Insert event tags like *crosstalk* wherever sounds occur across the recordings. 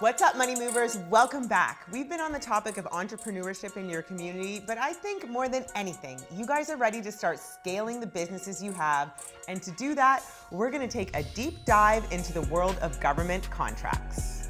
What's up, money movers? Welcome back. We've been on the topic of entrepreneurship in your community, but I think more than anything, you guys are ready to start scaling the businesses you have. And to do that, we're going to take a deep dive into the world of government contracts.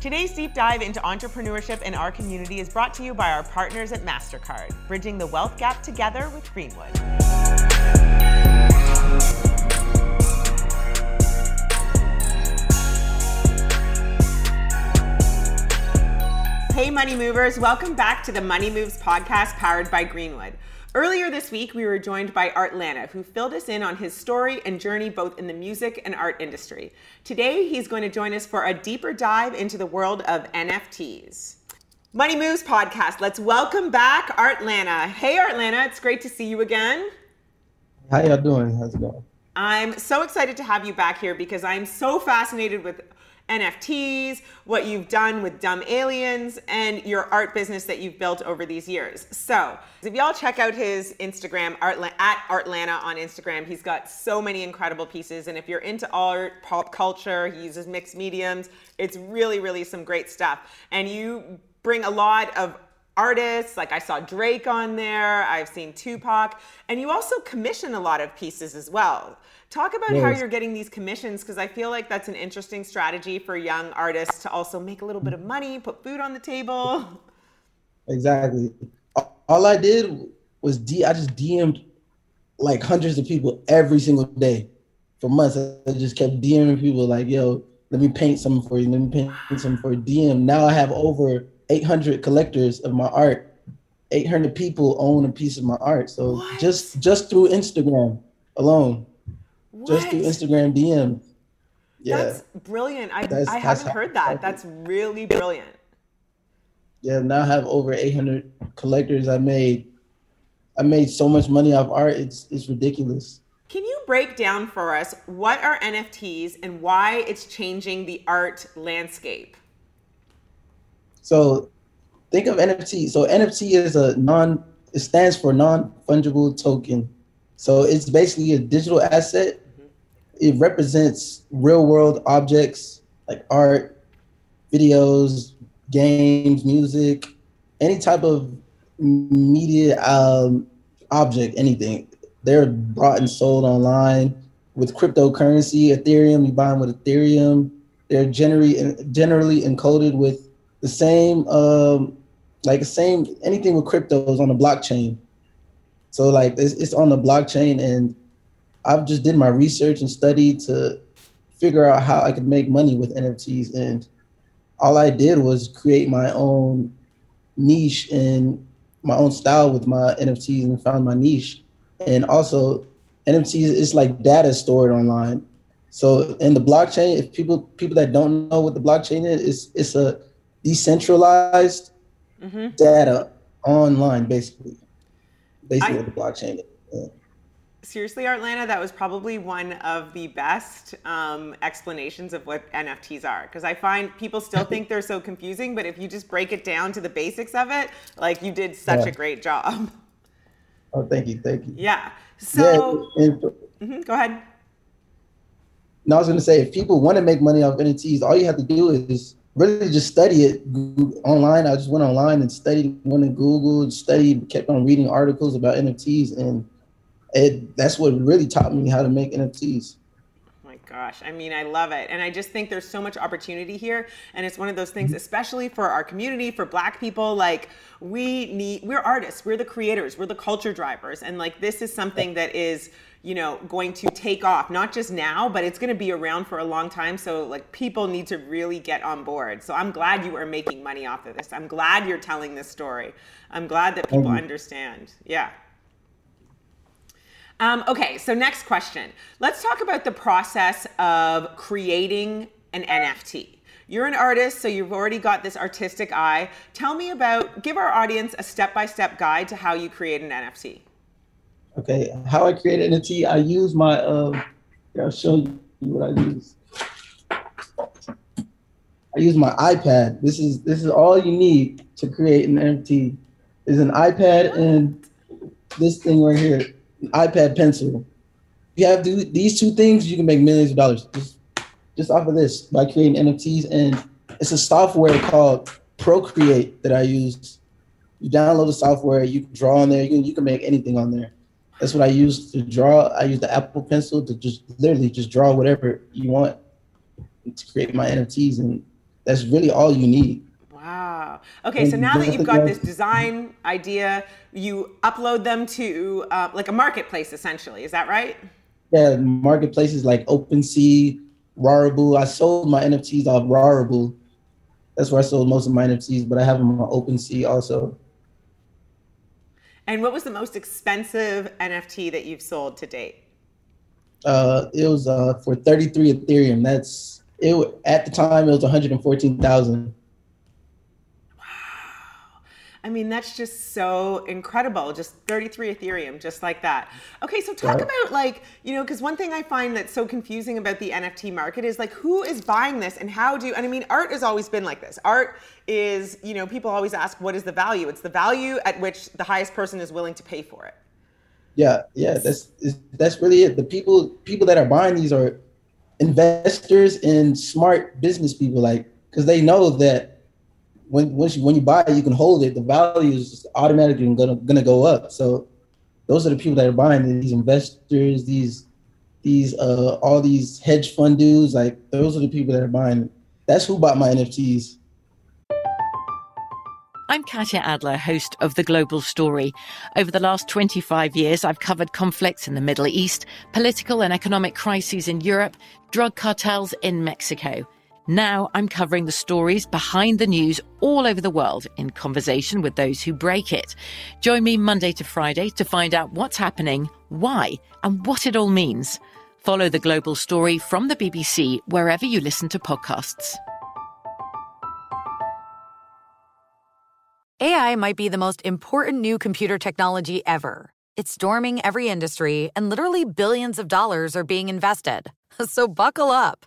Today's deep dive into entrepreneurship in our community is brought to you by our partners at MasterCard, bridging the wealth gap together with Greenwood. Hey, Money Movers, welcome back to the Money Moves podcast powered by Greenwood. Earlier this week, we were joined by Art Lana, who filled us in on his story and journey both in the music and art industry. Today, he's going to join us for a deeper dive into the world of NFTs. Money Moves podcast, let's welcome back Art Lana. Hey, Art Lana, it's great to see you again. How y'all doing? How's it going? I'm so excited to have you back here because I'm so fascinated with NFTs, what you've done with Dumb Aliens, and your art business that you've built over these years. So, if y'all check out his Instagram, art, at Artlana on Instagram, he's got so many incredible pieces. And if you're into art, pop culture, he uses mixed mediums. It's really, really some great stuff. And you bring a lot of artists. Like I saw Drake on there, I've seen Tupac, and you also commission a lot of pieces as well. Talk about yes. how you're getting these commissions because I feel like that's an interesting strategy for young artists to also make a little bit of money, put food on the table. Exactly. All I did was D I just DM'd like hundreds of people every single day for months. I just kept DMing people like, yo, let me paint something for you. Let me paint something for you. DM. Now I have over 800 collectors of my art. 800 people own a piece of my art. So what? just just through Instagram alone, what? just through Instagram DM. Yeah, that's brilliant. I that's, I haven't heard that. That's really brilliant. Yeah, now I have over 800 collectors. I made I made so much money off art. It's it's ridiculous. Can you break down for us what are NFTs and why it's changing the art landscape? So think of NFT. So NFT is a non, it stands for non fungible token. So it's basically a digital asset. It represents real world objects like art, videos, games, music, any type of media um, object, anything. They're bought and sold online with cryptocurrency, Ethereum. You buy them with Ethereum. They're generally generally encoded with the same, um, like the same anything with cryptos on the blockchain. So like it's, it's on the blockchain, and I've just did my research and study to figure out how I could make money with NFTs, and all I did was create my own niche and my own style with my NFTs and found my niche. And also NFTs is like data stored online. So in the blockchain, if people people that don't know what the blockchain is, it's, it's a decentralized mm-hmm. data online, basically. Basically, I, what the blockchain is. Yeah seriously, Artlana, that was probably one of the best um, explanations of what NFTs are. Because I find people still *laughs* think they're so confusing, but if you just break it down to the basics of it, like you did such yeah. a great job. Oh, thank you, thank you. Yeah. So, yeah, and, mm-hmm, go ahead. No, I was going to say, if people want to make money off NFTs, all you have to do is really just study it online. I just went online and studied, went to Google, studied, kept on reading articles about NFTs, and it that's what really taught me how to make NFTs. Oh my gosh, I mean, I love it. And I just think there's so much opportunity here. And it's one of those things, mm-hmm. especially for our community, for Black people, like we need, we're artists, we're the creators, we're the culture drivers. And like this is something that is, you know, going to take off, not just now, but it's going to be around for a long time. So, like, people need to really get on board. So, I'm glad you are making money off of this. I'm glad you're telling this story. I'm glad that people understand. Yeah. Um, okay, so next question. Let's talk about the process of creating an NFT. You're an artist, so you've already got this artistic eye. Tell me about, give our audience a step by step guide to how you create an NFT. Okay, how I create an NFT, I use my, uh, I'll show you what I use. I use my iPad. This is this is all you need to create an NFT. Is an iPad and this thing right here iPad pencil. You have to, these two things, you can make millions of dollars just just off of this by creating NFTs. And it's a software called Procreate that I use. You download the software, you can draw on there, you can you can make anything on there. That's what I use to draw. I use the Apple Pencil to just literally just draw whatever you want to create my NFTs, and that's really all you need. Wow. Okay, so now that you've got this design idea, you upload them to uh, like a marketplace essentially. Is that right? Yeah, marketplaces like OpenSea, Rarible. I sold my NFTs off Rarible. That's where I sold most of my NFTs, but I have them on OpenSea also. And what was the most expensive NFT that you've sold to date? Uh, it was uh, for 33 Ethereum. That's it. At the time, it was 114,000. I mean, that's just so incredible. Just 33 Ethereum, just like that. Okay, so talk about like, you know, because one thing I find that's so confusing about the NFT market is like, who is buying this and how do, and I mean, art has always been like this. Art is, you know, people always ask, what is the value? It's the value at which the highest person is willing to pay for it. Yeah, yeah, that's that's really it. The people people that are buying these are investors and smart business people, like because they know that when once you, when you buy it, you can hold it. The value is automatically gonna gonna go up. So those are the people that are buying these investors, these these uh all these hedge fund dudes. Like those are the people that are buying. That's who bought my NFTs. I'm Katya Adler, host of The Global Story. Over the last 25 years, I've covered conflicts in the Middle East, political and economic crises in Europe, drug cartels in Mexico. Now I'm covering the stories behind the news all over the world in conversation with those who break it. Join me Monday to Friday to find out what's happening, why, and what it all means. Follow the global story from the BBC wherever you listen to podcasts. AI might be the most important new computer technology ever. It's storming every industry, and literally billions of dollars are being invested. *laughs* So buckle up.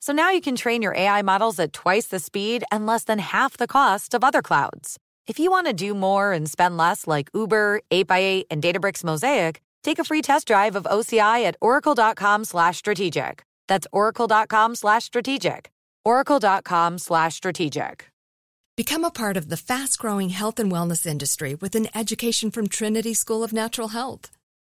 So now you can train your AI models at twice the speed and less than half the cost of other clouds. If you want to do more and spend less like Uber, 8x8, and Databricks Mosaic, take a free test drive of OCI at oracle.com slash strategic. That's oracle.com slash strategic. oracle.com slash strategic. Become a part of the fast growing health and wellness industry with an education from Trinity School of Natural Health.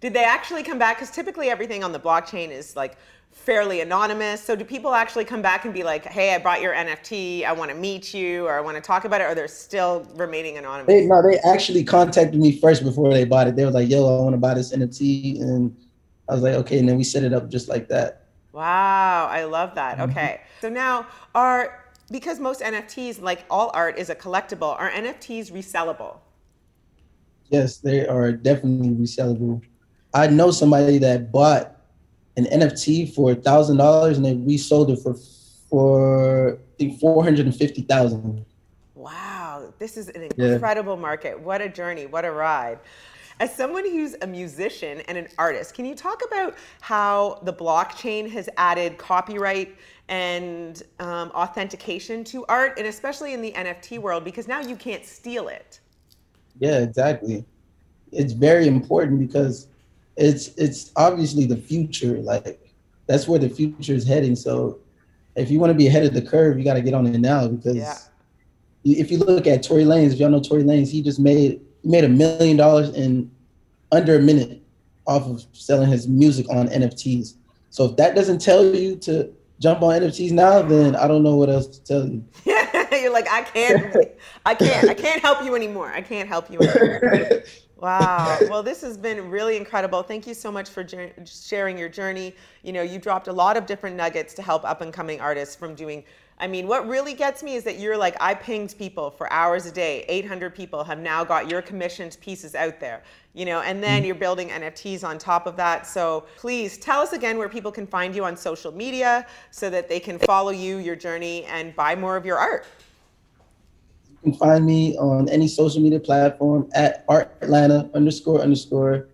Did they actually come back? Because typically everything on the blockchain is like fairly anonymous. So do people actually come back and be like, hey, I bought your NFT, I want to meet you, or I want to talk about it, or they're still remaining anonymous? They, no, they actually contacted me first before they bought it. They were like, yo, I want to buy this NFT. And I was like, okay. And then we set it up just like that. Wow, I love that. Mm-hmm. Okay. So now are because most NFTs, like all art, is a collectible, are NFTs resellable? Yes, they are definitely resellable. I know somebody that bought an NFT for a thousand dollars and they resold it for for I think four hundred and fifty thousand. Wow, this is an incredible yeah. market. What a journey! What a ride! As someone who's a musician and an artist, can you talk about how the blockchain has added copyright and um, authentication to art, and especially in the NFT world, because now you can't steal it? Yeah, exactly. It's very important because it's it's obviously the future. Like that's where the future is heading. So if you want to be ahead of the curve, you got to get on it now because yeah. if you look at Tory Lanez, if y'all know Tory Lanez, he just made he made a million dollars in under a minute off of selling his music on NFTs. So if that doesn't tell you to jump on NFTs now, then I don't know what else to tell you. *laughs* You're like, I can't, I can't, I can't help you anymore. I can't help you anymore. *laughs* wow. *laughs* Well, this has been really incredible. Thank you so much for sharing your journey. You know, you dropped a lot of different nuggets to help up and coming artists from doing I mean, what really gets me is that you're like, I pinged people for hours a day. 800 people have now got your commissioned pieces out there, you know, and then mm-hmm. you're building NFTs on top of that. So please tell us again where people can find you on social media so that they can follow you, your journey, and buy more of your art. You can find me on any social media platform at Art Atlanta underscore underscore.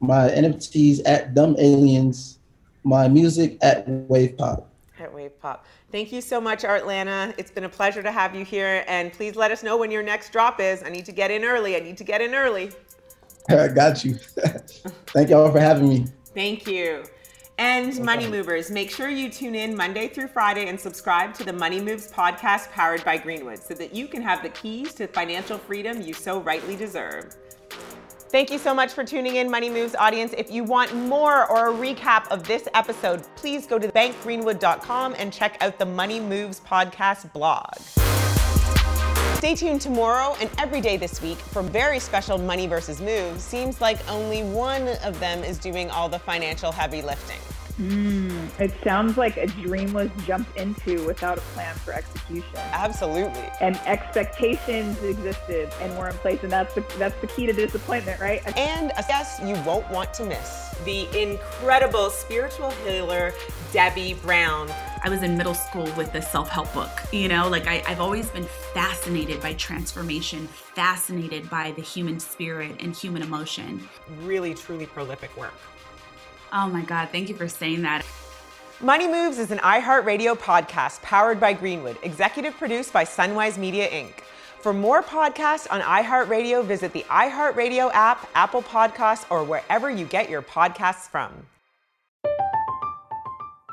My NFTs at Dumb Aliens. My music at Wave Pop. At Wave Pop. Thank you so much, Art Atlanta. It's been a pleasure to have you here. And please let us know when your next drop is. I need to get in early. I need to get in early. *laughs* I got you. *laughs* Thank y'all for having me. Thank you. And Money Movers, make sure you tune in Monday through Friday and subscribe to the Money Moves podcast powered by Greenwood so that you can have the keys to financial freedom you so rightly deserve. Thank you so much for tuning in, Money Moves audience. If you want more or a recap of this episode, please go to bankgreenwood.com and check out the Money Moves podcast blog. Stay tuned tomorrow and every day this week for very special Money versus Moves. Seems like only one of them is doing all the financial heavy lifting. Mm, it sounds like a dream was jumped into without a plan for execution. Absolutely. And expectations existed and were in place, and that's the that's the key to disappointment, right? And a guest you won't want to miss: the incredible spiritual healer Debbie Brown I was in middle school with this self help book. You know, like I, I've always been fascinated by transformation, fascinated by the human spirit and human emotion. Really, truly prolific work. Oh my God, thank you for saying that. Money Moves is an iHeartRadio podcast powered by Greenwood, executive produced by Sunwise Media Inc. For more podcasts on iHeartRadio, visit the iHeartRadio app, Apple Podcasts, or wherever you get your podcasts from.